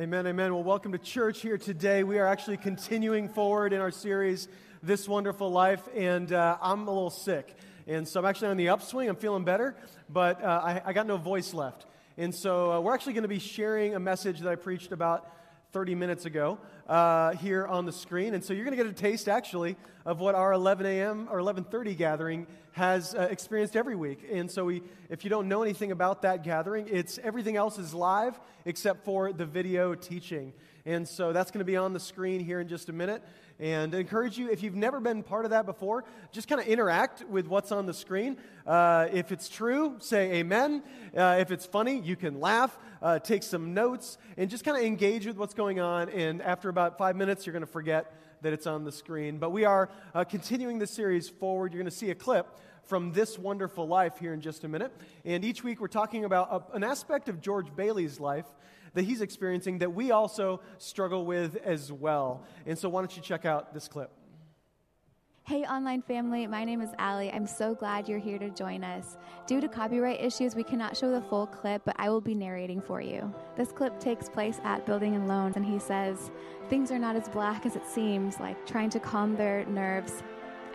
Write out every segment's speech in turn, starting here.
Amen, amen. Well, welcome to church here today. We are actually continuing forward in our series, This Wonderful Life, and uh, I'm a little sick. And so I'm actually on the upswing. I'm feeling better, but uh, I, I, got no voice left. And so uh, we're actually going to be sharing a message that I preached about 30 minutes ago uh, here on the screen. And so you're going to get a taste, actually, of what our 11 a.m. or 11:30 gathering has uh, experienced every week. And so we, if you don't know anything about that gathering, it's everything else is live except for the video teaching. And so that's going to be on the screen here in just a minute. And encourage you, if you've never been part of that before, just kind of interact with what's on the screen. Uh, if it's true, say amen. Uh, if it's funny, you can laugh, uh, take some notes, and just kind of engage with what's going on. And after about five minutes, you're going to forget that it's on the screen. But we are uh, continuing the series forward. You're going to see a clip from This Wonderful Life here in just a minute. And each week we're talking about a, an aspect of George Bailey's life that he's experiencing that we also struggle with as well. And so why don't you check out this clip? Hey, online family, my name is Allie. I'm so glad you're here to join us. Due to copyright issues, we cannot show the full clip, but I will be narrating for you. This clip takes place at Building and Loans, and he says, Things are not as black as it seems, like trying to calm their nerves.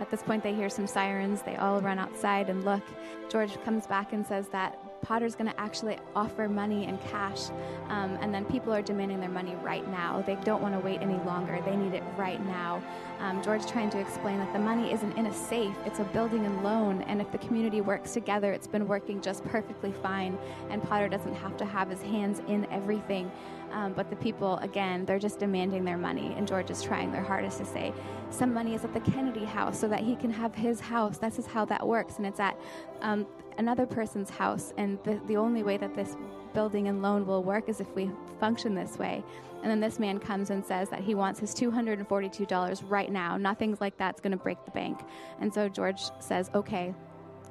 At this point, they hear some sirens. They all run outside and look. George comes back and says that Potter's going to actually offer money and cash, um, and then people are demanding their money right now. They don't want to wait any longer. They need it right now. Um, George trying to explain that the money isn't in a safe; it's a building and loan, and if the community works together, it's been working just perfectly fine. And Potter doesn't have to have his hands in everything. Um, but the people, again, they're just demanding their money, and George is trying their hardest to say, some money is at the Kennedy house so that he can have his house. This is how that works, and it's at um, another person's house. And the, the only way that this building and loan will work is if we function this way. And then this man comes and says that he wants his $242 right now. Nothing like that's going to break the bank. And so George says, okay,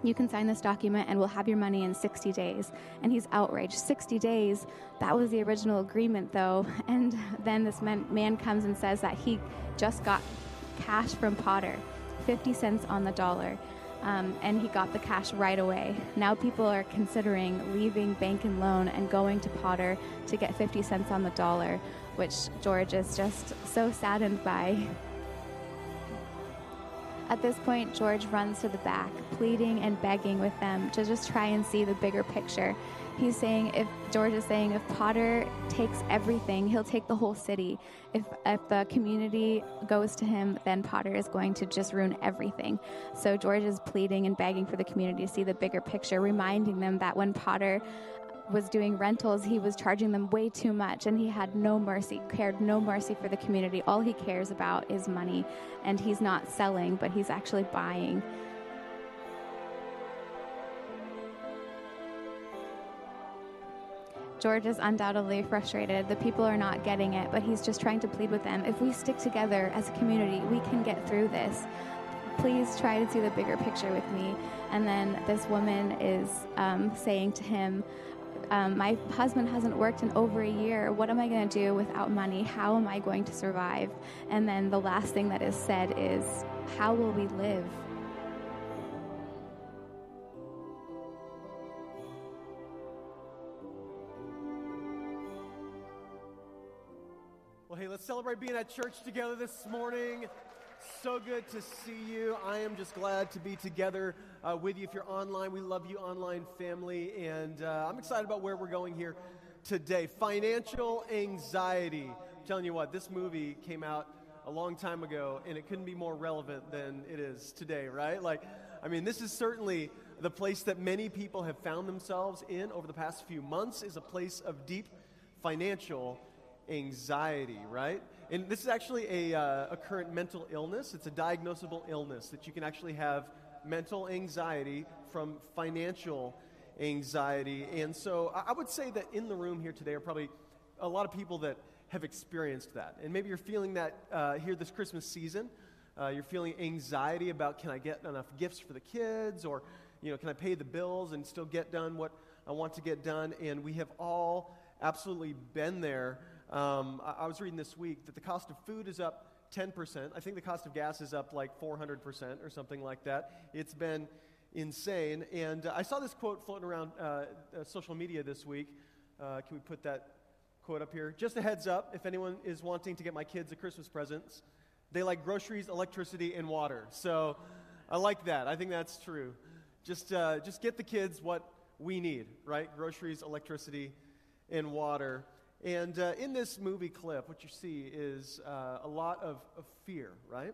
you can sign this document and we'll have your money in 60 days. And he's outraged. 60 days, that was the original agreement, though. And then this man, man comes and says that he just got cash from Potter, 50 cents on the dollar. Um, and he got the cash right away. Now people are considering leaving bank and loan and going to Potter to get 50 cents on the dollar, which George is just so saddened by. At this point, George runs to the back, pleading and begging with them to just try and see the bigger picture. He's saying if George is saying if Potter takes everything, he'll take the whole city. If if the community goes to him, then Potter is going to just ruin everything. So George is pleading and begging for the community to see the bigger picture, reminding them that when Potter was doing rentals, he was charging them way too much and he had no mercy, cared no mercy for the community. All he cares about is money and he's not selling, but he's actually buying. George is undoubtedly frustrated. The people are not getting it, but he's just trying to plead with them. If we stick together as a community, we can get through this. Please try to see the bigger picture with me. And then this woman is um, saying to him, um, my husband hasn't worked in over a year. What am I going to do without money? How am I going to survive? And then the last thing that is said is, How will we live? Well, hey, let's celebrate being at church together this morning. So good to see you. I am just glad to be together uh, with you. If you're online, we love you, online family. And uh, I'm excited about where we're going here today. Financial anxiety. I'm telling you what, this movie came out a long time ago, and it couldn't be more relevant than it is today, right? Like, I mean, this is certainly the place that many people have found themselves in over the past few months, is a place of deep financial anxiety, right? And this is actually a, uh, a current mental illness. It's a diagnosable illness that you can actually have mental anxiety from financial anxiety. And so I would say that in the room here today are probably a lot of people that have experienced that. And maybe you're feeling that uh, here this Christmas season. Uh, you're feeling anxiety about can I get enough gifts for the kids or you know can I pay the bills and still get done what I want to get done and we have all absolutely been there um, I, I was reading this week that the cost of food is up 10%. I think the cost of gas is up like 400% or something like that. It's been insane. And uh, I saw this quote floating around uh, uh, social media this week. Uh, can we put that quote up here. Just a heads up if anyone is wanting to get my kids a Christmas presents, they like groceries, electricity, and water. So I like that. I think that's true. Just, uh, just get the kids what we need, right? Groceries, electricity, and water. And uh, in this movie clip, what you see is uh, a lot of, of fear, right?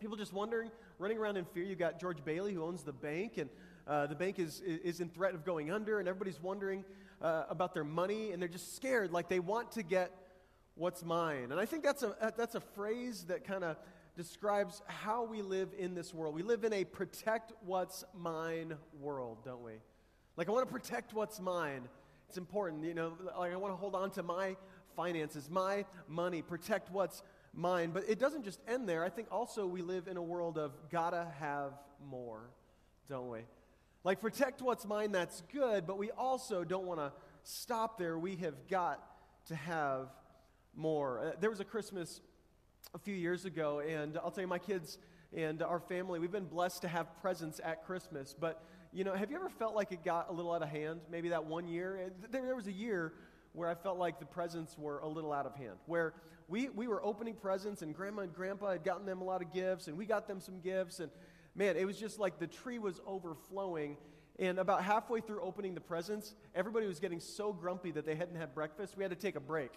People just wondering, running around in fear. You've got George Bailey, who owns the bank, and uh, the bank is, is in threat of going under, and everybody's wondering uh, about their money, and they're just scared, like they want to get what's mine. And I think that's a, that's a phrase that kind of describes how we live in this world. We live in a protect what's mine world, don't we? Like, I want to protect what's mine. It's important, you know, like I want to hold on to my finances, my money, protect what's mine. But it doesn't just end there. I think also we live in a world of gotta have more, don't we? Like, protect what's mine, that's good, but we also don't want to stop there. We have got to have more. Uh, there was a Christmas a few years ago, and I'll tell you, my kids and our family, we've been blessed to have presents at Christmas. But, you know, have you ever felt like it got a little out of hand? Maybe that one year? There, there was a year where I felt like the presents were a little out of hand, where we, we were opening presents, and grandma and grandpa had gotten them a lot of gifts, and we got them some gifts, and man, it was just like the tree was overflowing. And about halfway through opening the presents, everybody was getting so grumpy that they hadn't had breakfast. We had to take a break.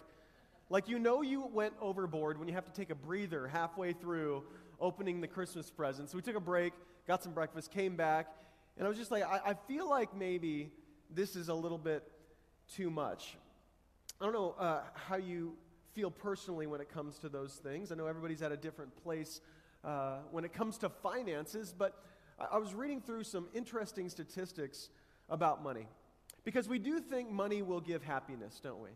Like, you know, you went overboard when you have to take a breather halfway through opening the Christmas presents. So we took a break, got some breakfast, came back, and I was just like, I, I feel like maybe this is a little bit too much. I don't know uh, how you feel personally when it comes to those things. I know everybody's at a different place uh, when it comes to finances, but I, I was reading through some interesting statistics about money. Because we do think money will give happiness, don't we?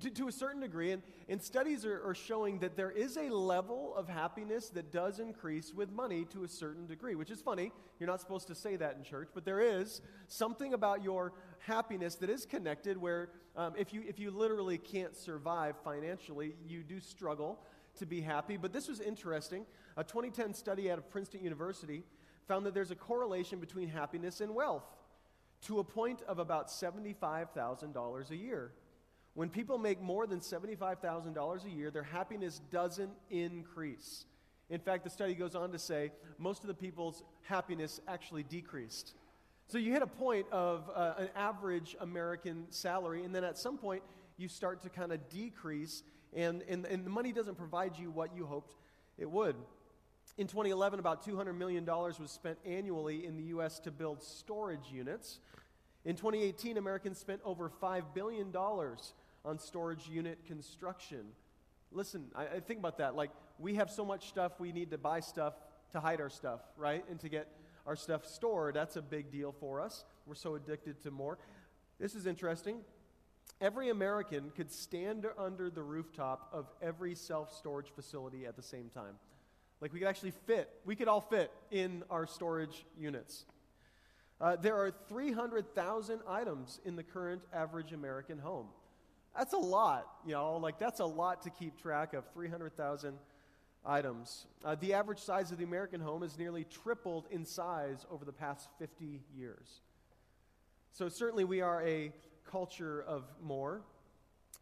To, to, a certain degree, and, and studies are, are, showing that there is a level of happiness that does increase with money to a certain degree, which is funny. You're not supposed to say that in church, but there is something about your happiness that is connected where um, if, you, if you literally can't survive financially, you do struggle to be happy. But this was interesting. A 2010 study out of Princeton University found that there's a correlation between happiness and wealth to a point of about $75,000 a year. When people make more than $75,000 a year, their happiness doesn't increase. In fact, the study goes on to say most of the people's happiness actually decreased. So you hit a point of uh, an average American salary, and then at some point you start to kind of decrease, and, and, and the money doesn't provide you what you hoped it would. In 2011, about $200 million was spent annually in the U.S. to build storage units. In 2018, Americans spent over $5 billion on storage unit construction. Listen, I, I, think about that. Like, we have so much stuff, we need to buy stuff to hide our stuff, right? And to get our stuff stored. That's a big deal for us. We're so addicted to more. This is interesting. Every American could stand under the rooftop of every self storage facility at the same time. Like we could actually fit, we could all fit in our storage units. Uh, there are 300,000 items in the current average American home. That's a lot, know, like that's a lot to keep track of 300,000 items. Uh, the average size of the American home has nearly tripled in size over the past 50 years. So, certainly, we are a culture of more.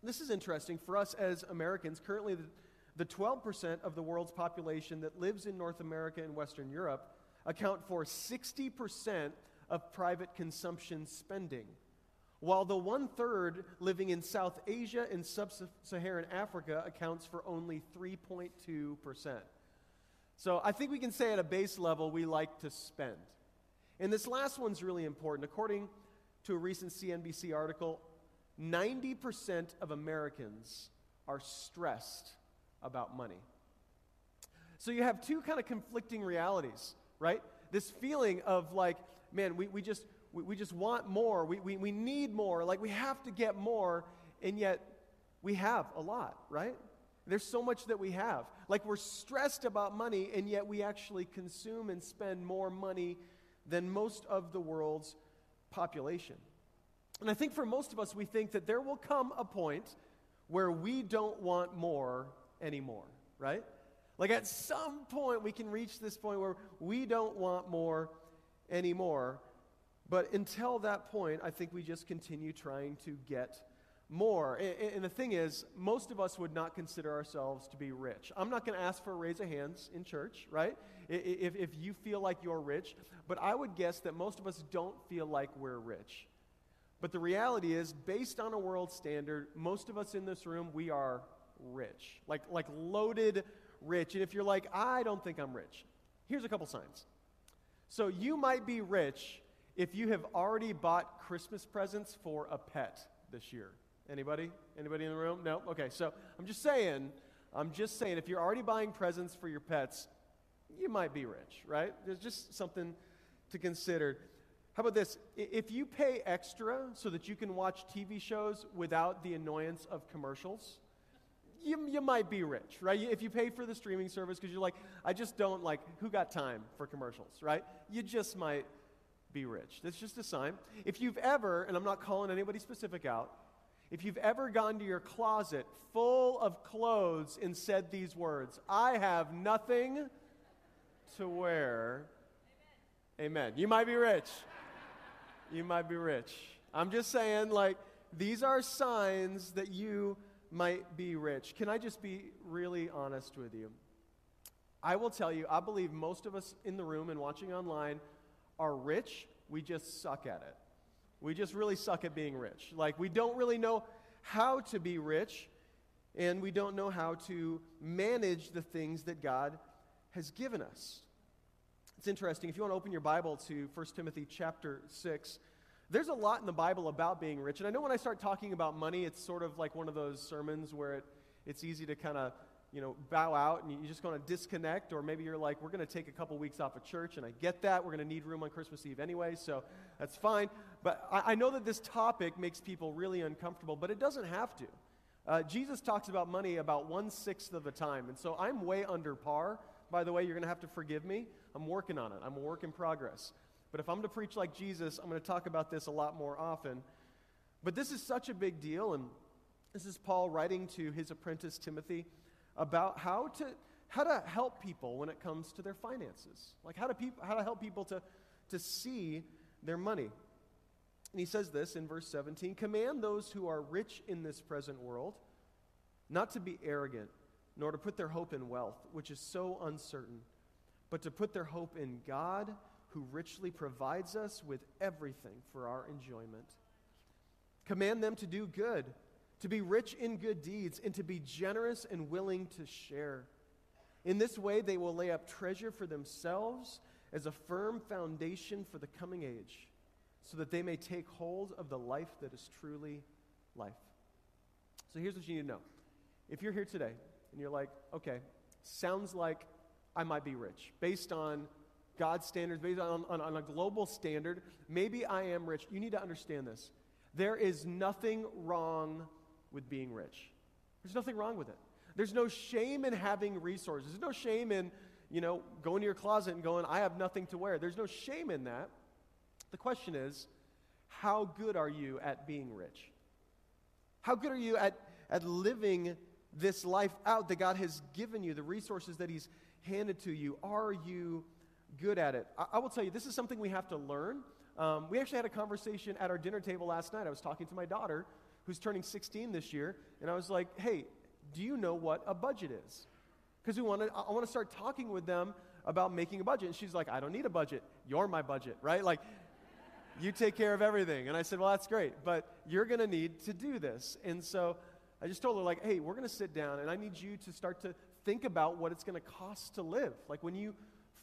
This is interesting for us as Americans. Currently, the the 12% of the world's population that lives in North America and Western Europe account for 60% of private consumption spending, while the one third living in South Asia and sub Saharan Africa accounts for only 3.2%. So I think we can say at a base level we like to spend. And this last one's really important. According to a recent CNBC article, 90% of Americans are stressed about money. So you have two kind of conflicting realities, right? This feeling of like, man, we, we just we, we just want more. We, we, we need more. Like we have to get more, and yet we have a lot, right? There's so much that we have. Like we're stressed about money, and yet we actually consume and spend more money than most of the world's population. And I think for most of us, we think that there will come a point where we don't want more anymore, right? Like at some point, we can reach this point where we don't want more anymore. But until that point, I think we just continue trying to get more. And, and the thing is, most of us would not consider ourselves to be rich. I'm not going to ask for a raise of hands in church, right? If, if you feel like you're rich, but I would guess that most of us don't feel like we're rich. But the reality is, based on a world standard, most of us in this room, we are rich. Like, like loaded rich. And if you're like, I don't think I'm rich, here's a couple signs. So you might be rich if you have already bought Christmas presents for a pet this year. Anybody? Anybody in the room? No? Okay, so I'm just saying, I'm just saying, if you're already buying presents for your pets, you might be rich, right? There's just something to consider. How about this? If you pay extra so that you can watch TV shows without the annoyance of commercials, you, you might be rich, right? If you pay for the streaming service because you're like, I just don't like, who got time for commercials, right? You just might be rich. That's just a sign. If you've ever, and I'm not calling anybody specific out, if you've ever gone to your closet full of clothes and said these words, I have nothing to wear, amen. amen. You might be rich. you might be rich. I'm just saying, like, these are signs that you might be rich. Can I just be really honest with you? I will tell you, I believe most of us in the room and watching online are rich, we just suck at it. We just really suck at being rich. Like, we don't really know how to be rich, and we don't know how to manage the things that God has given us. It's interesting. If you want to open your Bible to 1 Timothy chapter 6, there's a lot in the Bible about being rich. And I know when I start talking about money, it's sort of like one of those sermons where it, it's easy to kind of you know, bow out and you're just going to disconnect, or maybe you're like, we're going to take a couple weeks off of church, and I get that. We're going to need room on Christmas Eve anyway, so that's fine. But I, I know that this topic makes people really uncomfortable, but it doesn't have to. Uh, Jesus talks about money about one sixth of the time, and so I'm way under par. By the way, you're going to have to forgive me. I'm working on it, I'm a work in progress. But if I'm to preach like Jesus, I'm going to talk about this a lot more often. But this is such a big deal, and this is Paul writing to his apprentice Timothy about how to, how to help people when it comes to their finances. Like how to, peop- how to help people to, to see their money. And he says this in verse 17 Command those who are rich in this present world not to be arrogant, nor to put their hope in wealth, which is so uncertain, but to put their hope in God, who richly provides us with everything for our enjoyment. Command them to do good to be rich in good deeds, and to be generous and willing to share. In this way, they will lay up treasure for themselves as a firm foundation for the coming age, so that they may take hold of the life that is truly life. So here's what you need to know. If you're here today and you're like, okay, sounds like I might be rich, based on God's standards, based on, on, on a global standard, maybe I am rich. You need to understand this. There is nothing wrong with being rich. There's nothing wrong with it. There's no shame in having resources. There's no shame in, you know, going to your closet and going, I have nothing to wear. There's no shame in that. The question is, how good are you at being rich? How good are you at, at living this life out that God has given you, the resources that He's handed to you? Are you good at it? I, I will tell you, this is something we have to learn. Um, we actually had a conversation at our dinner table last night. I was talking to my daughter who's turning 16 this year, and I was like, hey, do you know what a budget is? Because we wanted, I want to start talking with them about making a budget. And she's like, I don't need a budget. You're my budget, right? Like, you take care of everything. And I said, well, that's great, but you're going to need to do this. And so I just told her, like, hey, we're going to sit down, and I need you to start to think about what it's going to cost to live. Like, when you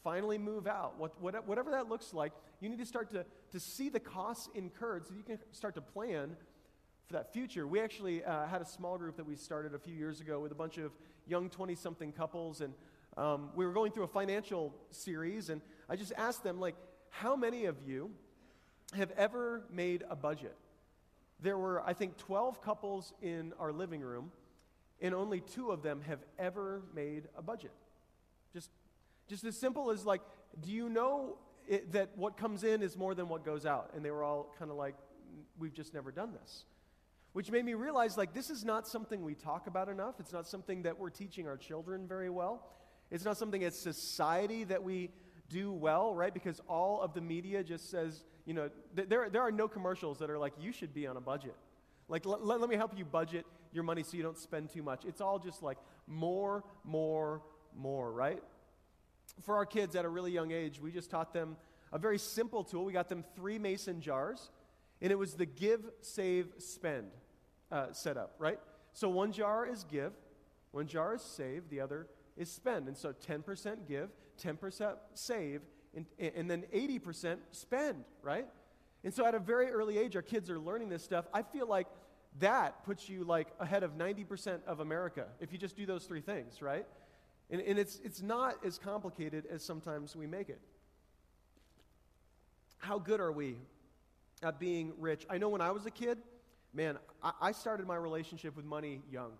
finally move out, what, what, whatever that looks like, you need to start to, to see the costs incurred so you can start to plan for that future. We actually uh, had a small group that we started a few years ago with a bunch of young 20 something couples, and um, we were going through a financial series, and I just asked them, like, how many of you have ever made a budget? There were, I think, 12 couples in our living room, and only two of them have ever made a budget. Just, just as simple as, like, do you know it, that what comes in is more than what goes out? And they were all kind of like, we've just never done this which made me realize like this is not something we talk about enough. It's not something that we're teaching our children very well. It's not something as society that we do well, right? Because all of the media just says, you know, th- there, there are no commercials that are like, you should be on a budget. Like, let, let me help you budget your money so you don't spend too much. It's all just like more, more, more, right? For our kids at a really young age, we just taught them a very simple tool. We got them three mason jars, and it was the give, save, spend uh, setup, right? So one jar is give, one jar is save, the other is spend. And so 10% give, 10% save, and, and then 80% spend, right? And so at a very early age, our kids are learning this stuff. I feel like that puts you like ahead of 90% of America if you just do those three things, right? And, and it's, it's not as complicated as sometimes we make it. How good are we at being rich? I know when I was a kid, man, I, I started my relationship with money young.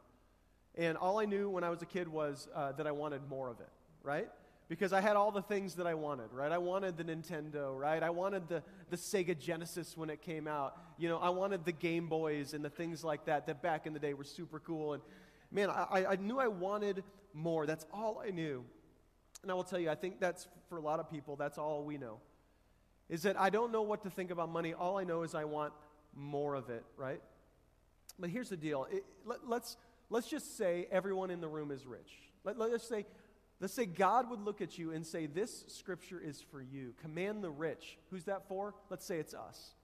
And all I knew when I was a kid was uh, that I wanted more of it, right? Because I had all the things that I wanted, right? I wanted the Nintendo, right? I wanted the, the Sega Genesis when it came out. You know, I wanted the Game Boys and the things like that that back in the day were super cool. And man, I, I knew I wanted more. That's all I knew. And I will tell you, I think that's for a lot of people, that's all we know. Is that I don't know what to think about money. All I know is I want more of it, right? But here's the deal. It, let, let's, let's just say everyone in the room is rich. Let, let's say Let's say God would look at you and say, This scripture is for you. Command the rich. Who's that for? Let's say it's us.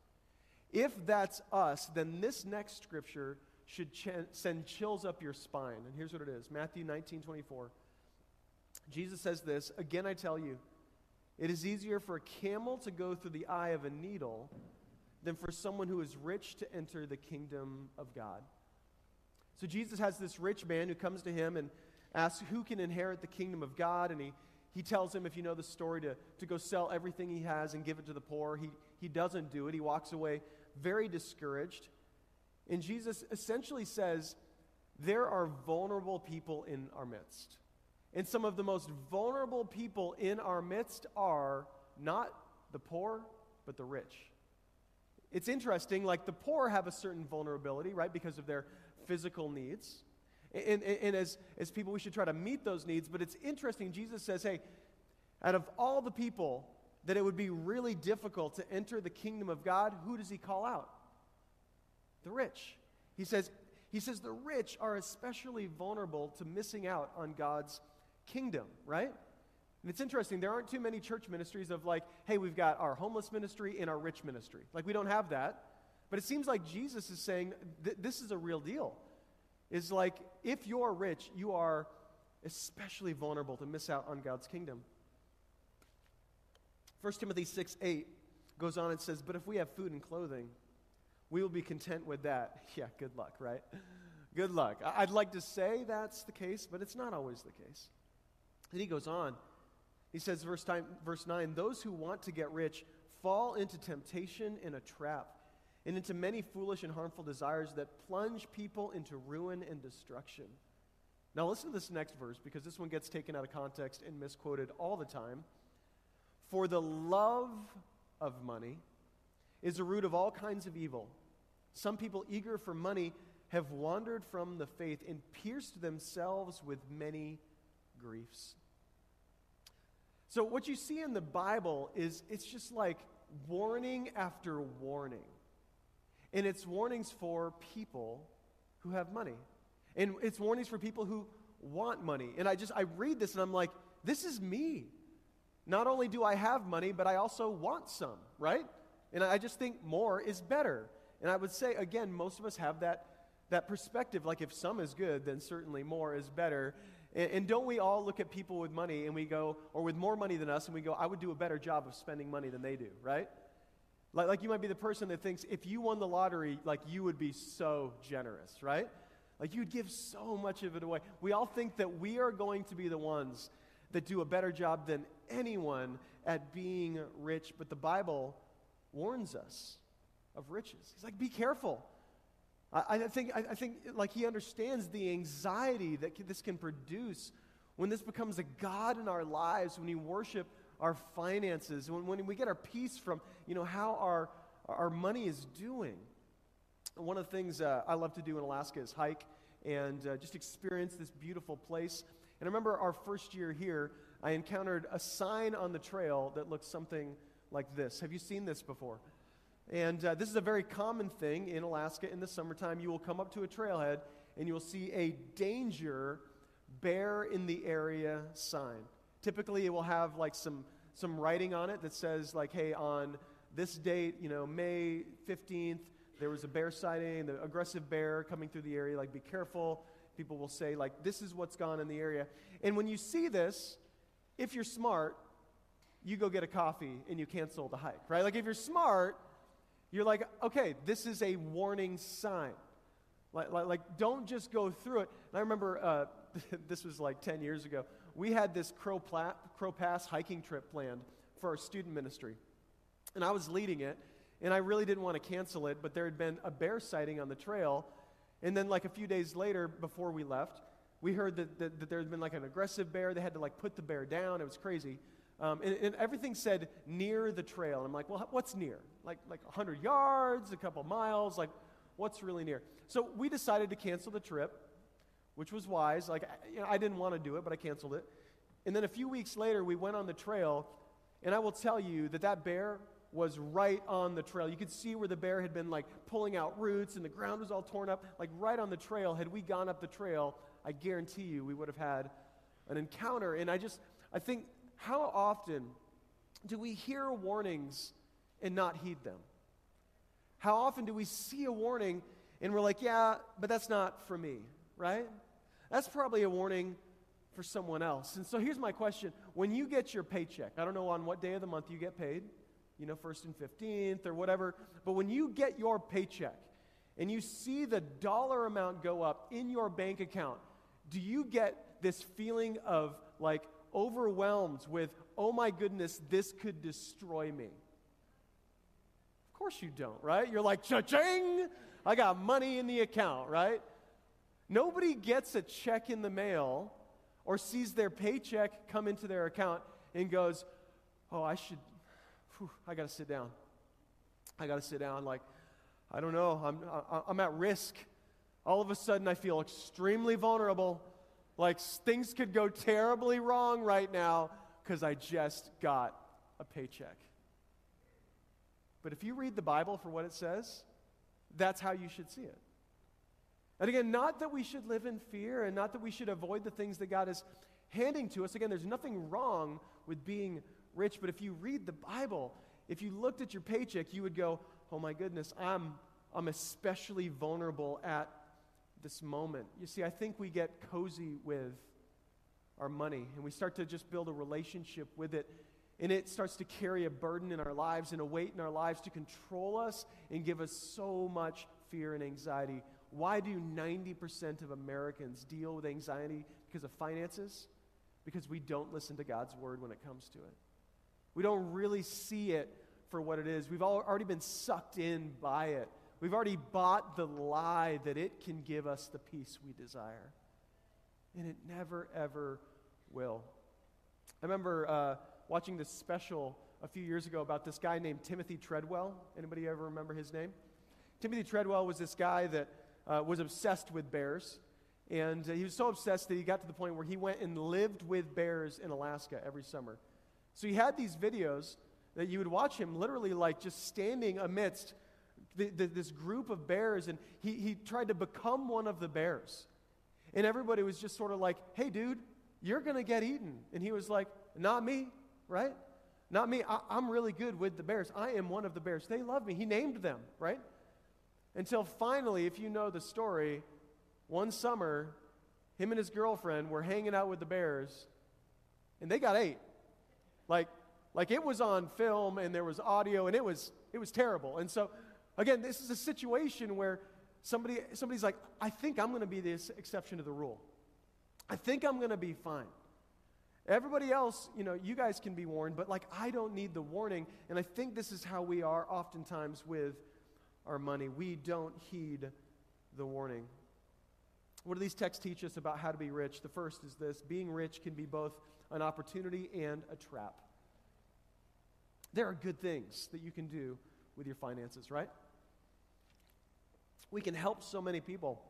If that's us, then this next scripture should ch- send chills up your spine. And here's what it is Matthew 19 24. Jesus says this Again, I tell you, it is easier for a camel to go through the eye of a needle than for someone who is rich to enter the kingdom of God. So Jesus has this rich man who comes to him and asks who can inherit the kingdom of God, and he, he tells him, if you know the story, to, to go sell everything he has and give it to the poor. He, he doesn't do it. He walks away very discouraged. And Jesus essentially says, There are vulnerable people in our midst. And some of the most vulnerable people in our midst are not the poor, but the rich. It's interesting, like the poor have a certain vulnerability, right, because of their physical needs. And, and, and, as, as people, we should try to meet those needs. But it's interesting, Jesus says, hey, out of all the people that it would be really difficult to enter the kingdom of God, who does he call out? The rich. He says, he says the rich are especially vulnerable to missing out on God's kingdom, right? And it's interesting, there aren't too many church ministries of like, hey, we've got our homeless ministry and our rich ministry. Like, we don't have that. But it seems like Jesus is saying th- this is a real deal is like if you're rich, you are especially vulnerable to miss out on God's kingdom. 1 Timothy 6 8 goes on and says, But if we have food and clothing, we will be content with that. Yeah, good luck, right? Good luck. I'd like to say that's the case, but it's not always the case. And he goes on. He says, verse, time, verse 9, those who want to get rich fall into temptation and a trap and into many foolish and harmful desires that plunge people into ruin and destruction. Now, listen to this next verse because this one gets taken out of context and misquoted all the time. For the love of money is a root of all kinds of evil. Some people eager for money have wandered from the faith and pierced themselves with many griefs. So, what you see in the Bible is it's just like warning after warning and it's warnings for people who have money. And it's warnings for people who want money. And I just, I read this and I'm like, this is me. Not only do I have money, but I also want some, right? And I just think more is better. And I would say, again, most of us have that, that perspective. Like, if some is good, then certainly more is better. And, and don't we all look at people with money and we go, or with more money than us, and we go, I would do a better job of spending money than they do, right? Like, like you might be the person that thinks if you won the lottery, like you would be so generous, right? Like you'd give so much of it away. We all think that we are going to be the ones that do a better job than anyone at being rich, but the Bible warns us of riches. He's like, be careful. I, I think, I, I think like he understands the anxiety that this can produce when this becomes a God in our lives, when we worship our finances, when, when we get our peace from, you know, how our, our money is doing. One of the things uh, I love to do in Alaska is hike and uh, just experience this beautiful place. And I remember our first year here, I encountered a sign on the trail that looked something like this. Have you seen this before? And uh, this is a very common thing in Alaska in the summertime. You will come up to a trailhead and you will see a danger bear in the area sign. Typically, it will have like some, some writing on it that says, like, hey, on this date, you know, May 15th, there was a bear sighting, the aggressive bear coming through the area, like, be careful. People will say, like, this is what's gone in the area. And when you see this, if you're smart, you go get a coffee and you cancel the hike, right? Like, if you're smart, you're like, okay, this is a warning sign. Like, like, like don't just go through it. And I remember uh, this was like 10 years ago. We had this Crow, Pla- Crow Pass hiking trip planned for our student ministry. And I was leading it, and I really didn't want to cancel it, but there had been a bear sighting on the trail. And then, like a few days later, before we left, we heard that, that, that there had been like an aggressive bear. They had to like put the bear down. It was crazy. Um, and, and, everything said near the trail. I'm like, well, what's near? Like, like 100 yards, a couple miles? Like, what's really near? So we decided to cancel the trip, which was wise. Like, you know, I didn't want to do it, but I canceled it. And then a few weeks later, we went on the trail, and I will tell you that that bear was right on the trail. You could see where the bear had been like pulling out roots and the ground was all torn up, like right on the trail. Had we gone up the trail, I guarantee you we would have had an encounter. And I just, I think, how often do we hear warnings and not heed them? How often do we see a warning and we're like, yeah, but that's not for me, right? That's probably a warning for someone else. And so here's my question when you get your paycheck, I don't know on what day of the month you get paid you know, first and 15th or whatever. But when you get your paycheck and you see the dollar amount go up in your bank account, do you get this feeling of like overwhelmed with, oh my goodness, this could destroy me? Of course you don't, right? You're like, cha-ching, I got money in the account, right? Nobody gets a check in the mail or sees their paycheck come into their account and goes, oh, I should, whew, I got to sit down. I got to sit down. Like, I don't know, I'm, I'm at risk. All of a sudden, I feel extremely vulnerable. Like, things could go terribly wrong right now because I just got a paycheck. But if you read the Bible for what it says, that's how you should see it. And again, not that we should live in fear and not that we should avoid the things that God is handing to us. Again, there's nothing wrong with being rich, but if you read the Bible, if you looked at your paycheck, you would go, oh my goodness, I'm, I'm especially vulnerable at this moment. You see, I think we get cozy with our money and we start to just build a relationship with it. And it starts to carry a burden in our lives and a weight in our lives to control us and give us so much fear and anxiety. Why do 90% of Americans deal with anxiety because of finances? Because we don't listen to God's word when it comes to it. We don't really see it for what it is. We've already been sucked in by it. We've already bought the lie that it can give us the peace we desire. And it never, ever will. I remember uh, watching this special a few years ago about this guy named Timothy Treadwell. Anybody ever remember his name? Timothy Treadwell was this guy that uh, was obsessed with bears. And uh, he was so obsessed that he got to the point where he went and lived with bears in Alaska every summer. So he had these videos that you would watch him literally like just standing amidst the, the, this group of bears, and he, he tried to become one of the bears. And everybody was just sort of like, hey, dude, you're going to get eaten. And he was like, not me, right? Not me. I, I'm really good with the bears. I am one of the bears. They love me. He named them, right? Until finally, if you know the story, one summer, him and his girlfriend were hanging out with the bears, and they got ate. Like, like it was on film and there was audio and it was, it was terrible. And so, again, this is a situation where somebody, somebody's like, I think I'm going to be the exception to the rule. I think I'm going to be fine. Everybody else, you know, you guys can be warned, but like I don't need the warning. And I think this is how we are oftentimes with our money. We don't heed the warning. What do these texts teach us about how to be rich? The first is this being rich can be both an opportunity and a trap. There are good things that you can do with your finances, right? We can help so many people.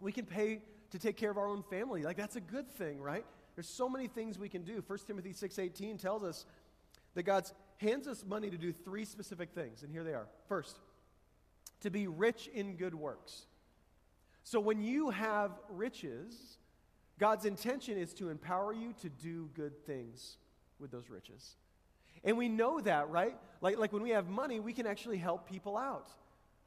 We can pay to take care of our own family. Like that's a good thing, right? There's so many things we can do. 1 Timothy 6:18 tells us that God's hands us money to do three specific things, and here they are. First, to be rich in good works. So when you have riches, God's intention is to empower you to do good things with those riches. And we know that, right? Like, like when we have money, we can actually help people out.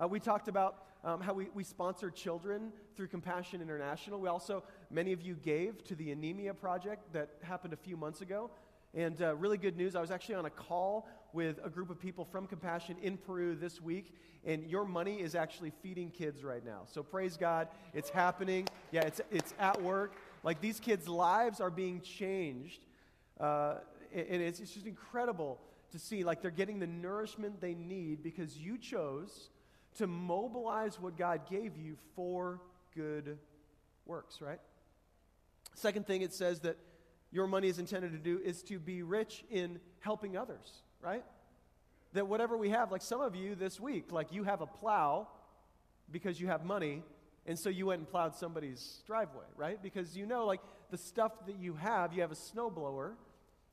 Uh, we talked about um, how we, we sponsor children through Compassion International. We also, many of you gave to the Anemia Project that happened a few months ago. And uh, really good news, I was actually on a call with a group of people from Compassion in Peru this week, and your money is actually feeding kids right now. So praise God, it's happening. Yeah, it's, it's at work. Like these kids' lives are being changed. Uh, and it's, it's just incredible to see like they're getting the nourishment they need because you chose to mobilize what God gave you for good works, right? Second thing it says that your money is intended to do is to be rich in helping others, right? That whatever we have, like some of you this week, like you have a plow because you have money, and so you went and plowed somebody's driveway, right? Because you know, like the stuff that you have, you have a snowblower,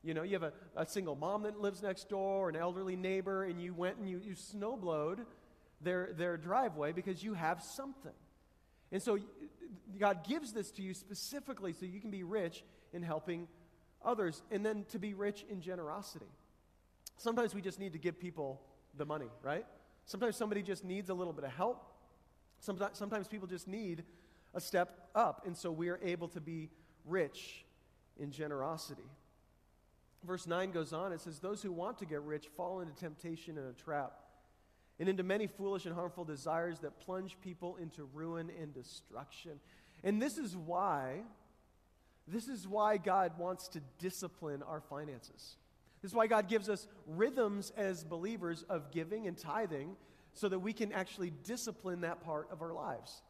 you know, you have a, a single mom that lives next door, an elderly neighbor, and you went and you, you snowblowed their, their driveway because you have something. And so God gives this to you specifically so you can be rich in helping others and then to be rich in generosity. Sometimes we just need to give people the money, right? Sometimes somebody just needs a little bit of help. Sometimes, sometimes people just need a step up. And so we are able to be rich in generosity. Verse 9 goes on it says, Those who want to get rich fall into temptation and a trap and into many foolish and harmful desires that plunge people into ruin and destruction. And this is why, this is why God wants to discipline our finances. This is why God gives us rhythms as believers of giving and tithing so that we can actually discipline that part of our lives.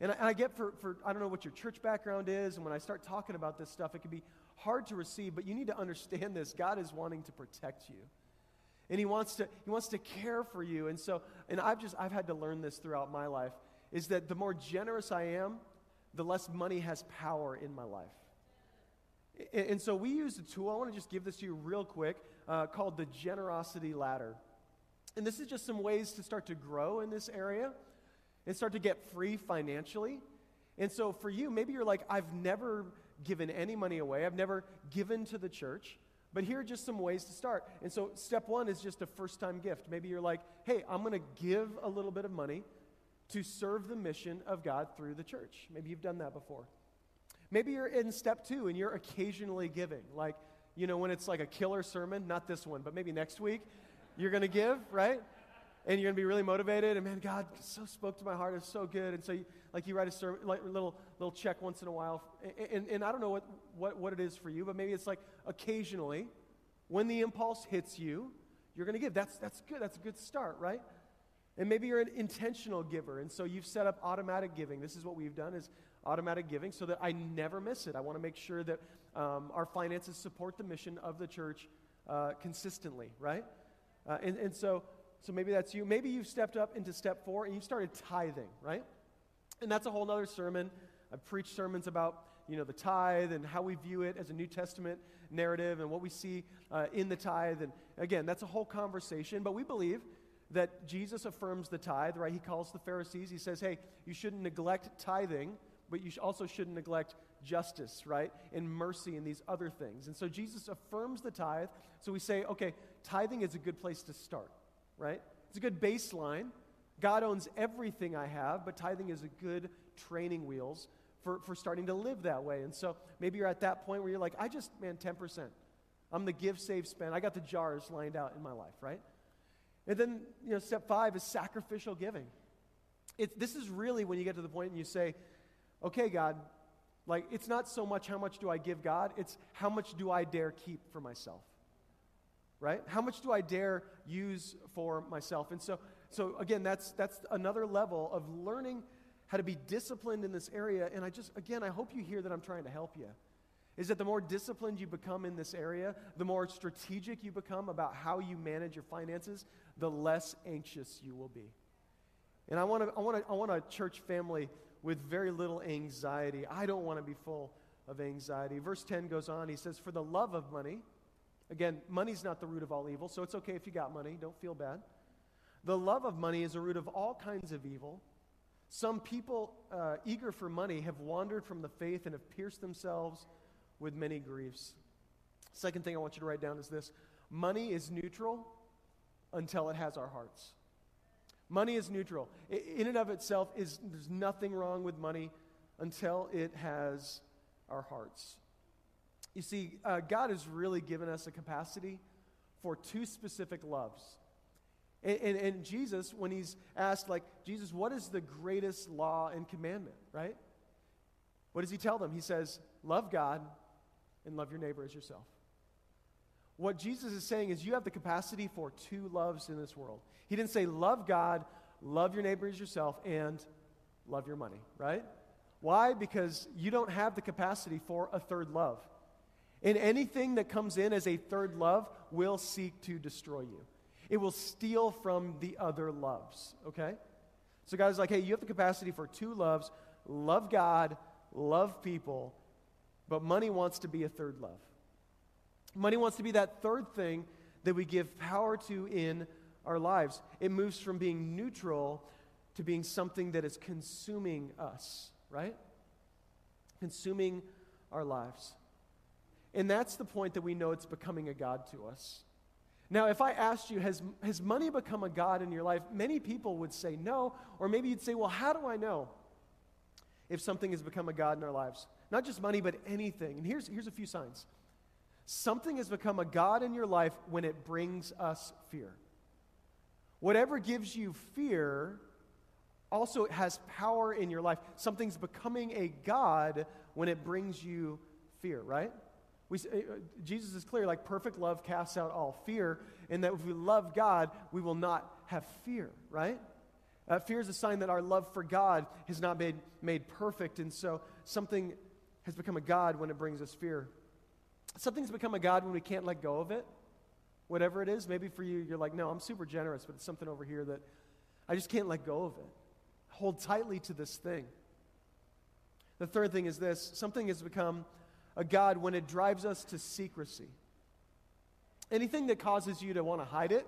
And I, and I get for, for, I don't know what your church background is, and when I start talking about this stuff, it can be hard to receive, but you need to understand this. God is wanting to protect you and he wants to he wants to care for you. And so and i've just i've had to learn this throughout my life is that the more generous i am the less money has power in my life. And, and so we use a tool i want to just give this to you real quick uh, called the generosity ladder. And this is just some ways to start to grow in this area and start to get free financially. And so for you maybe you're like i've never given any money away. I've never given to the church but here are just some ways to start. And so, step one is just a first time gift. Maybe you're like, hey, I'm going to give a little bit of money to serve the mission of God through the church. Maybe you've done that before. Maybe you're in step two and you're occasionally giving. Like, you know, when it's like a killer sermon, not this one, but maybe next week, you're going to give, right? And you're to be really motivated. And man, God so spoke to my heart. It's so good. And so, you, like, you write a like little, little check once in a while. And, and, and I don't know what, what, what it is for you, but maybe it's like occasionally, when the impulse hits you, you're to give. That's, that's good. That's a good start, right? And maybe you're an intentional giver, and so you've set up automatic giving. This is what we've done is automatic giving so that I never miss it. I want to make sure that um, our finances support the mission of the church uh, consistently, right? Uh, and, and so, so maybe that's you. Maybe you've stepped up into step four and you've started tithing, right? And that's a whole other sermon. I've preached sermons about you know, the tithe and how we view it as a New Testament narrative and what we see uh, in the tithe. And again, that's a whole conversation, but we believe that Jesus affirms the tithe, right? He calls the Pharisees, he says, hey, you shouldn't neglect tithing, but you also shouldn't neglect justice, right? And mercy and these other things. And so Jesus affirms the tithe. So we say, okay, tithing is a good place to start, right? It's a good baseline. God owns everything I have, but tithing is a good training wheels for, for starting to live that way. And so maybe you're at that point where you're like, I just, man, 10%. I'm the give, save, spend. I got the jars lined out in my life, right? And then, you know, step five is sacrificial giving. It, this is really when you get to the point and you say, okay, God, like, it's not so much how much do I give God, it's how much do I dare keep for myself, right? How much do I dare use for myself? And so, so again, that's, that's another level of learning how to be disciplined in this area. And I just, again, I hope you hear that I'm trying to help you. Is that the more disciplined you become in this area, the more strategic you become about how you manage your finances, the less anxious you will be. And I want, to, I, want to, I want a church family with very little anxiety. I don't want to be full of anxiety. Verse 10 goes on. He says, For the love of money Again, money's not the root of all evil, so it's okay if you got money. Don't feel bad. The love of money is a root of all kinds of evil. Some people uh, eager for money have wandered from the faith and have pierced themselves with many griefs. Second thing I want you to write down is this money is neutral until it has our hearts. Money is neutral. In and of itself, is, there's nothing wrong with money until it has our hearts. You see, uh, God has really given us a capacity for two specific loves. And, and, and, Jesus, when he's asked, like, Jesus, what is the greatest law and commandment, right? What does he tell them? He says, love God and love your neighbor as yourself. What Jesus is saying is, you have the capacity for two loves in this world. He didn't say, love God, love your neighbor as yourself, and love your money, right? Why? Because you don't have the capacity for a third love. And anything that comes in as a third love will seek to destroy you. It will steal from the other loves, okay? So God's like, hey, you have the capacity for two loves love God, love people, but money wants to be a third love. Money wants to be that third thing that we give power to in our lives. It moves from being neutral to being something that is consuming us, right? Consuming our lives. And that's the point that we know it's becoming a God to us. Now, if I asked you, has, has money become a God in your life? Many people would say no, or maybe you'd say, well, how do I know if something has become a God in our lives? Not just money, but anything. And here's, here's a few signs something has become a God in your life when it brings us fear. Whatever gives you fear also has power in your life. Something's becoming a God when it brings you fear, right? We, uh, Jesus is clear, like perfect love casts out all fear, and that if we love God, we will not have fear, right? Uh, fear is a sign that our love for God has not been made perfect, and so something has become a God when it brings us fear. Something's become a God when we can't let go of it, whatever it is. Maybe for you, you're like, no, I'm super generous, but it's something over here that I just can't let go of it. Hold tightly to this thing. The third thing is this something has become a God when it drives us to secrecy. Anything that causes you to want to hide it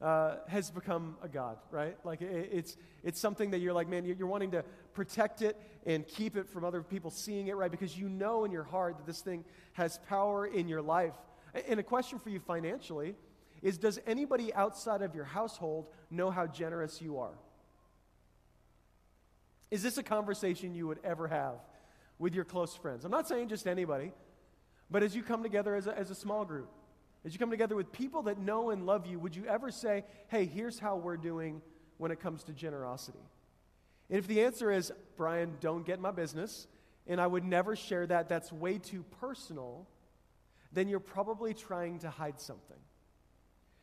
uh, has become a God, right? Like it, it's, it's something that you're like, man, you're wanting to protect it and keep it from other people seeing it, right? Because you know in your heart that this thing has power in your life. And a question for you financially is Does anybody outside of your household know how generous you are? Is this a conversation you would ever have with your close friends. I'm not saying just anybody, but as you come together as a, as a small group, as you come together with people that know and love you, would you ever say, hey, here's how we're doing when it comes to generosity? And if the answer is, Brian, don't get my business, and I would never share that, that's way too personal, then you're probably trying to hide something.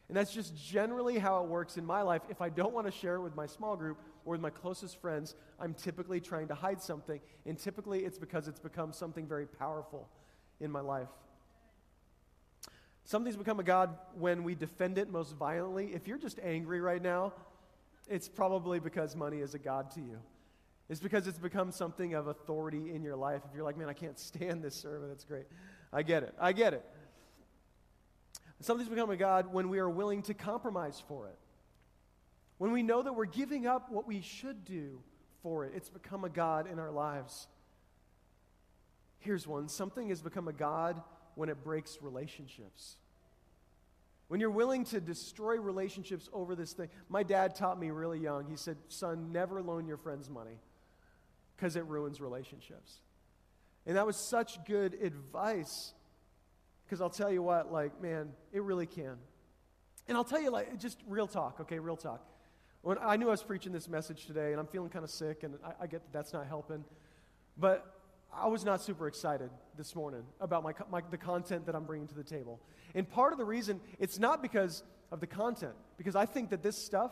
And that's just generally how it works in my life. If I don't want to share it with my small group, or with my closest friends, I'm typically trying to hide something. And typically it's because it's become something very powerful in my life. Something's become a God when we defend it most violently. If you're just angry right now, it's probably because money is a God to you. It's because it's become something of authority in your life. If you're like, man, I can't stand this sermon, that's great. I get it. I get it. Something's become a God when we are willing to compromise for it. When we know that we're giving up what we should do for it, it's become a God in our lives. Here's one something has become a God when it breaks relationships. When you're willing to destroy relationships over this thing. My dad taught me really young. He said, Son, never loan your friends money because it ruins relationships. And that was such good advice because I'll tell you what, like, man, it really can. And I'll tell you, like, just real talk, okay, real talk. When I knew I was preaching this message today, and I'm feeling kind of sick, and I, I, get that that's not helping. But I was not super excited this morning about my, my, the content that I'm bringing to the table. And part of the reason, it's not because of the content, because I think that this stuff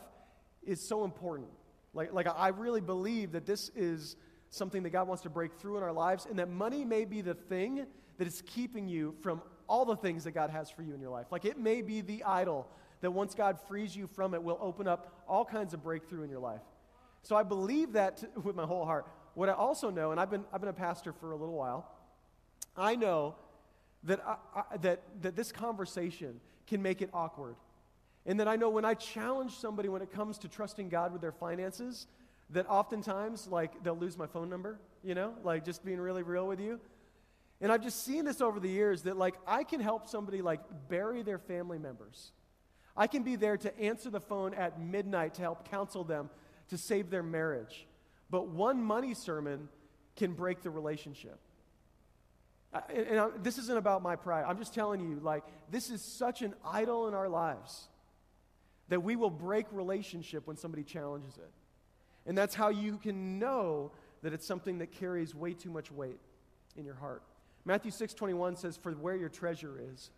is so important. Like, like I really believe that this is something that God wants to break through in our lives, and that money may be the thing that is keeping you from all the things that God has for you in your life. Like it may be the idol that once God frees you from it, will open up all kinds of breakthrough in your life. So I believe that to, with my whole heart. What I also know, and I've been, I've been a pastor for a little while, I know that, I, I, that, that this conversation can make it awkward. And that I know when I challenge somebody when it comes to trusting God with their finances, that oftentimes, like, they'll lose my phone number, you know, like just being really real with you. And I've just seen this over the years that, like, I can help somebody, like, bury their family members. I can be there to answer the phone at midnight to help counsel them to save their marriage. But one money sermon can break the relationship. And, and I, this isn't about my pride. I'm just telling you, like, this is such an idol in our lives that we will break relationship when somebody challenges it. And that's how you can know that it's something that carries way too much weight in your heart. Matthew 6:21 says, "For where your treasure is,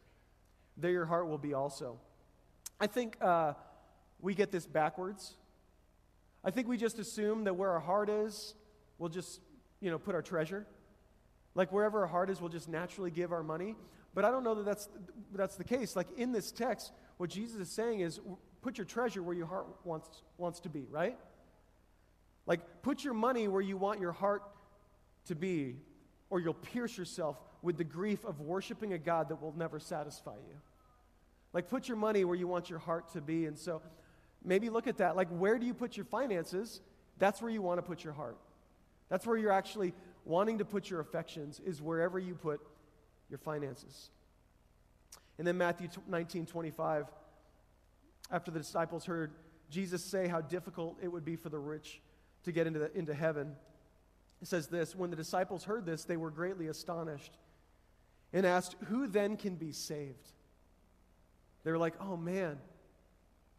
there your heart will be also." I think uh, we get this backwards. I think we just assume that where our heart is, we'll just, you know, put our treasure. Like wherever our heart is, we'll just naturally give our money. But I don't know that that's, that's the case. Like in this text, what Jesus is saying is put your treasure where your heart wants, wants to be, right? Like put your money where you want your heart to be, or you'll pierce yourself with the grief of worshiping a God that will never satisfy you. Like put your money where you want your heart to be. And so maybe look at that. Like where do you put your finances? That's where you want to put your heart. That's where you're actually wanting to put your affections is wherever you put your finances. And then Matthew 19 25, after the disciples heard Jesus say how difficult it would be for the rich to get into, the, into heaven, it says this When the disciples heard this, they were greatly astonished and asked, Who then can be saved? They were like, Oh man,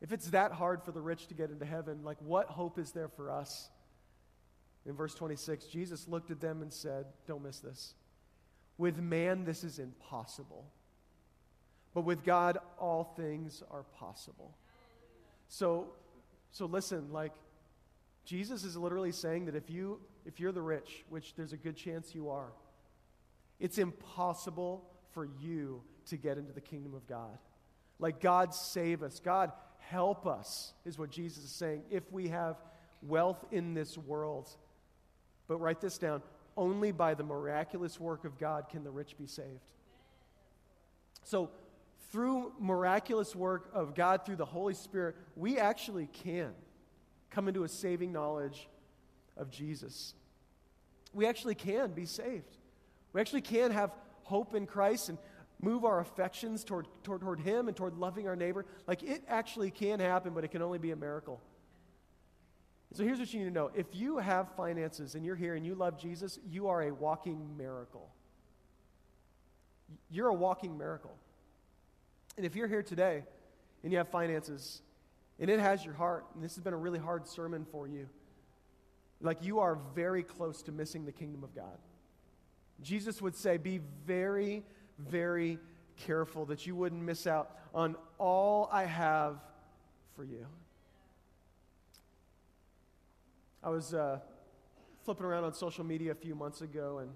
if it's that hard for the rich to get into heaven, like what hope is there for us? In verse 26, Jesus looked at them and said, Don't miss this. With man, this is impossible. But with God, all things are possible. So, so listen, like, Jesus is literally saying that if, you, if you're the rich, which there's a good chance you are, it's impossible for you to get into the kingdom of God. Like, God save us. God help us, is what Jesus is saying, if we have wealth in this world. But write this down only by the miraculous work of God can the rich be saved. So, through miraculous work of God through the Holy Spirit, we actually can come into a saving knowledge of Jesus. We actually can be saved. We actually can have hope in Christ and move our affections toward, toward, toward Him and toward loving our neighbor. Like it actually can happen, but it can only be a miracle. So here's what you need to know if you have finances and you're here and you love Jesus, you are a walking miracle. You're a walking miracle. And if you're here today and you have finances and it has your heart, and this has been a really hard sermon for you, like you are very close to missing the kingdom of God. Jesus would say, Be very, very careful that you wouldn't miss out on all I have for you. I was uh, flipping around on social media a few months ago, and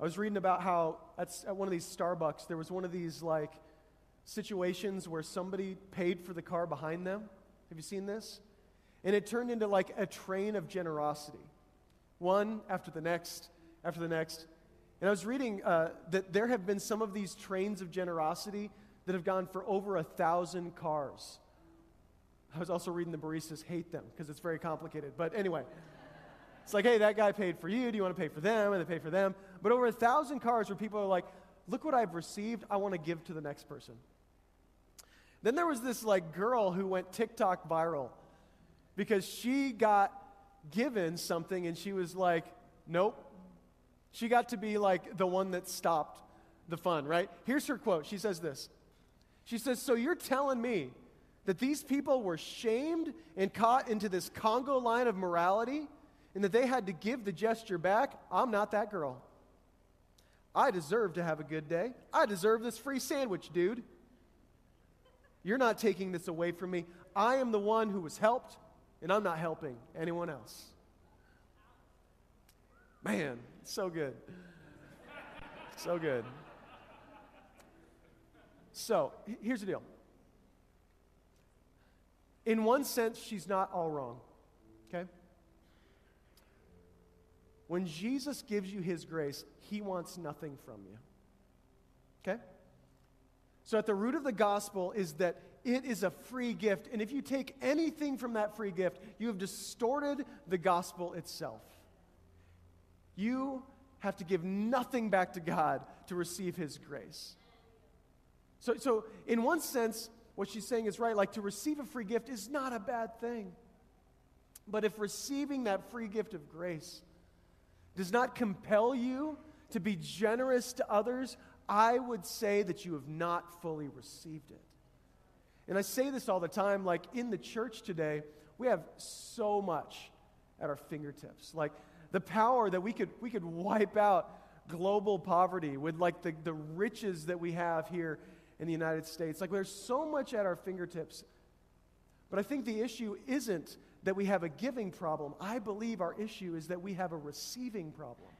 I was reading about how at, at one of these Starbucks, there was one of these like situations where somebody paid for the car behind them. Have you seen this? And it turned into like a train of generosity, one after the next, after the next. And I was reading uh, that there have been some of these trains of generosity that have gone for over a thousand cars. I was also reading the baristas hate them because it's very complicated. But anyway, it's like, hey, that guy paid for you. Do you want to pay for them? And they pay for them. But over a thousand cars where people are like, look what I've received. I want to give to the next person. Then there was this like girl who went TikTok viral because she got given something and she was like, nope. She got to be like the one that stopped the fun, right? Here's her quote. She says this. She says, So you're telling me that these people were shamed and caught into this conga line of morality and that they had to give the gesture back, I'm not that girl. I deserve to have a good day. I deserve this free sandwich, dude. You're not taking this away from me. I am the one who was helped, and I'm not helping anyone else. Man, so good. So good. So, here's the deal in one sense, she's not all wrong. Okay? When Jesus gives you his grace, he wants nothing from you. Okay? So, at the root of the gospel is that it is a free gift. And if you take anything from that free gift, you have distorted the gospel itself. You have to give nothing back to God to receive His grace. So, so, in one sense, what she's saying is right. Like to receive a free gift is not a bad thing. But if receiving that free gift of grace does not compel you to be generous to others, I would say that you have not fully received it. And I say this all the time like in the church today, we have so much at our fingertips. Like the power that we could, we could wipe out global poverty with like the, the riches that we have here in the United States. Like there's so much at our fingertips. But I think the issue isn't that we have a giving problem. I believe our issue is that we have a receiving problem.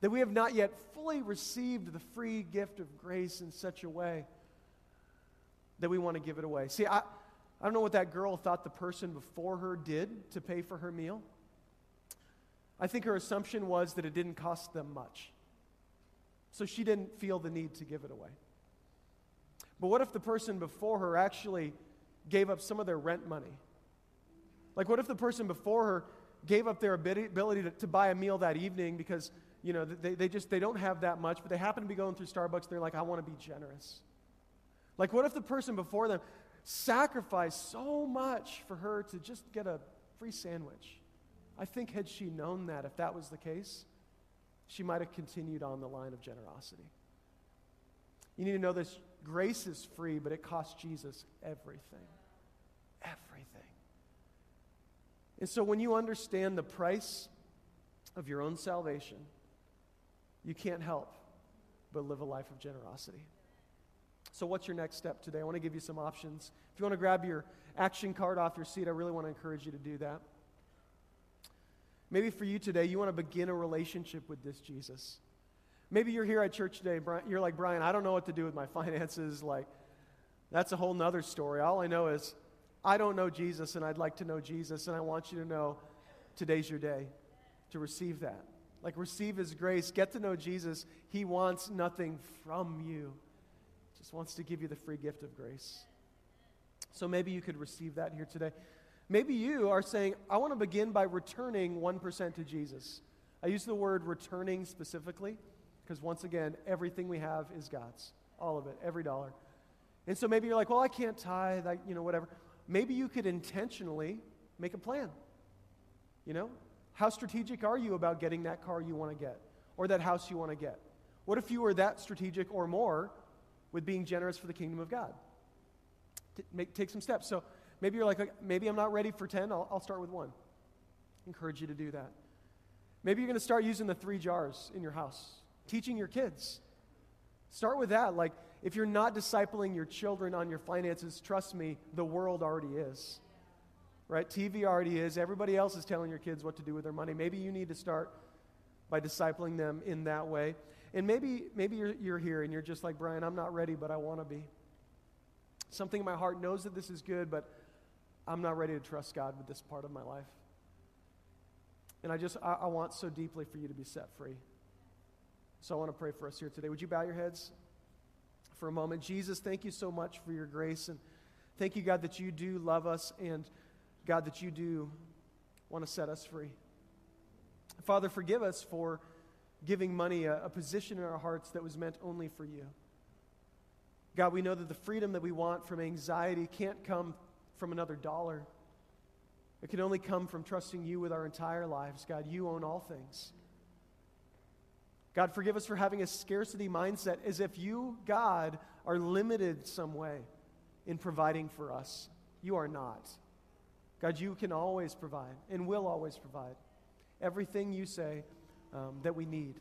That we have not yet fully received the free gift of grace in such a way that we want to give it away. See, I, I don't know what that girl thought the person before her did to pay for her meal. I think her assumption was that it didn't cost them much. So she didn't feel the need to give it away. But what if the person before her actually gave up some of their rent money? Like, what if the person before her gave up their ability to, to buy a meal that evening because, you know, they, they just, they don't have that much, but they happen to be going through Starbucks. They're like, I want to be generous. Like, what if the person before them sacrificed so much for her to just get a free sandwich? I think, had she known that, if that was the case, she might have continued on the line of generosity. You need to know this grace is free, but it costs Jesus everything. Everything. And so when you understand the price of your own salvation, you can't help but live a life of generosity. So, what's your next step today? I want to give you some options. If you want to grab your action card off your seat, I really want to encourage you to do that. Maybe for you today, you want to begin a relationship with this Jesus. Maybe you're here at church today, you're like, Brian, I don't know what to do with my finances. Like, that's a whole nother story. All I know is I don't know Jesus, and I'd like to know Jesus, and I want you to know today's your day to receive that. Like, receive His grace, get to know Jesus. He wants nothing from you, just wants to give you the free gift of grace. So maybe you could receive that here today. Maybe you are saying, I want to begin by returning 1% to Jesus. I use the word returning specifically because once again, everything we have is God's. All of it, every dollar. And so maybe you're like, well, I can't tithe, you know, whatever. Maybe you could intentionally make a plan. You know? How strategic are you about getting that car you want to get or that house you want to get? What if you were that strategic or more with being generous for the kingdom of God? T- make, take some steps. So maybe you're like, maybe I'm not ready for 10, I'll, I'll start with one. Encourage you to do that. Maybe you're going to start using the three jars in your house teaching your kids. Start with that. Like, if you're not discipling your children on your finances, trust me, the world already is. Right? TV already is. Everybody else is telling your kids what to do with their money. Maybe you need to start by discipling them in that way. And maybe, maybe you're, you're here and you're just like, Brian, I'm not ready, but I want to be. Something in my heart knows that this is good, but I'm not ready to trust God with this part of my life. And I just, I, I want so deeply for you to be set free. So I want to pray for us here today. Would you bow your heads for a moment? Jesus, thank you so much for your grace. And thank you, God, that you do love us and, God, that you do want to set us free. Father, forgive us for giving money a, a position in our hearts that was meant only for you. God, we know that the freedom that we want from anxiety can't come from another dollar. It can only come from trusting you with our entire lives. God, you own all things. God, forgive us for having a scarcity mindset as if you, God, are limited some way in providing for us. You are not. God, you can always provide and will always provide everything you say um, that we need.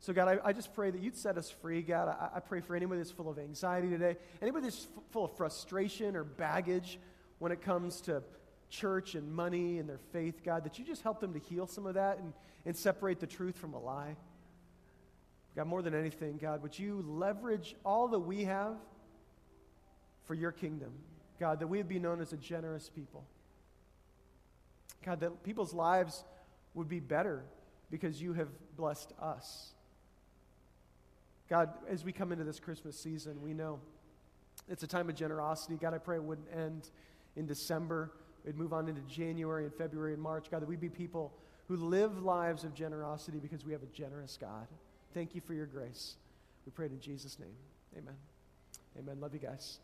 So, God, I, I, just pray that you'd set us free. God, I, I, pray for anybody that's full of anxiety today, anybody that's f- full of frustration or baggage when it comes to church and money and their faith, God, that you just help them to heal some of that and, and separate the truth from a lie. God, more than anything, God, would you leverage all that we have for your kingdom? God, that we would be known as a generous people. God, that people's lives would be better because you have blessed us. God, as we come into this Christmas season, we know it's a time of generosity. God, I pray it wouldn't end in December. We'd move on into January and February and March. God, that we'd be people who live lives of generosity because we have a generous God. Thank you for your grace. We pray in Jesus' name. Amen. Amen. Love you guys.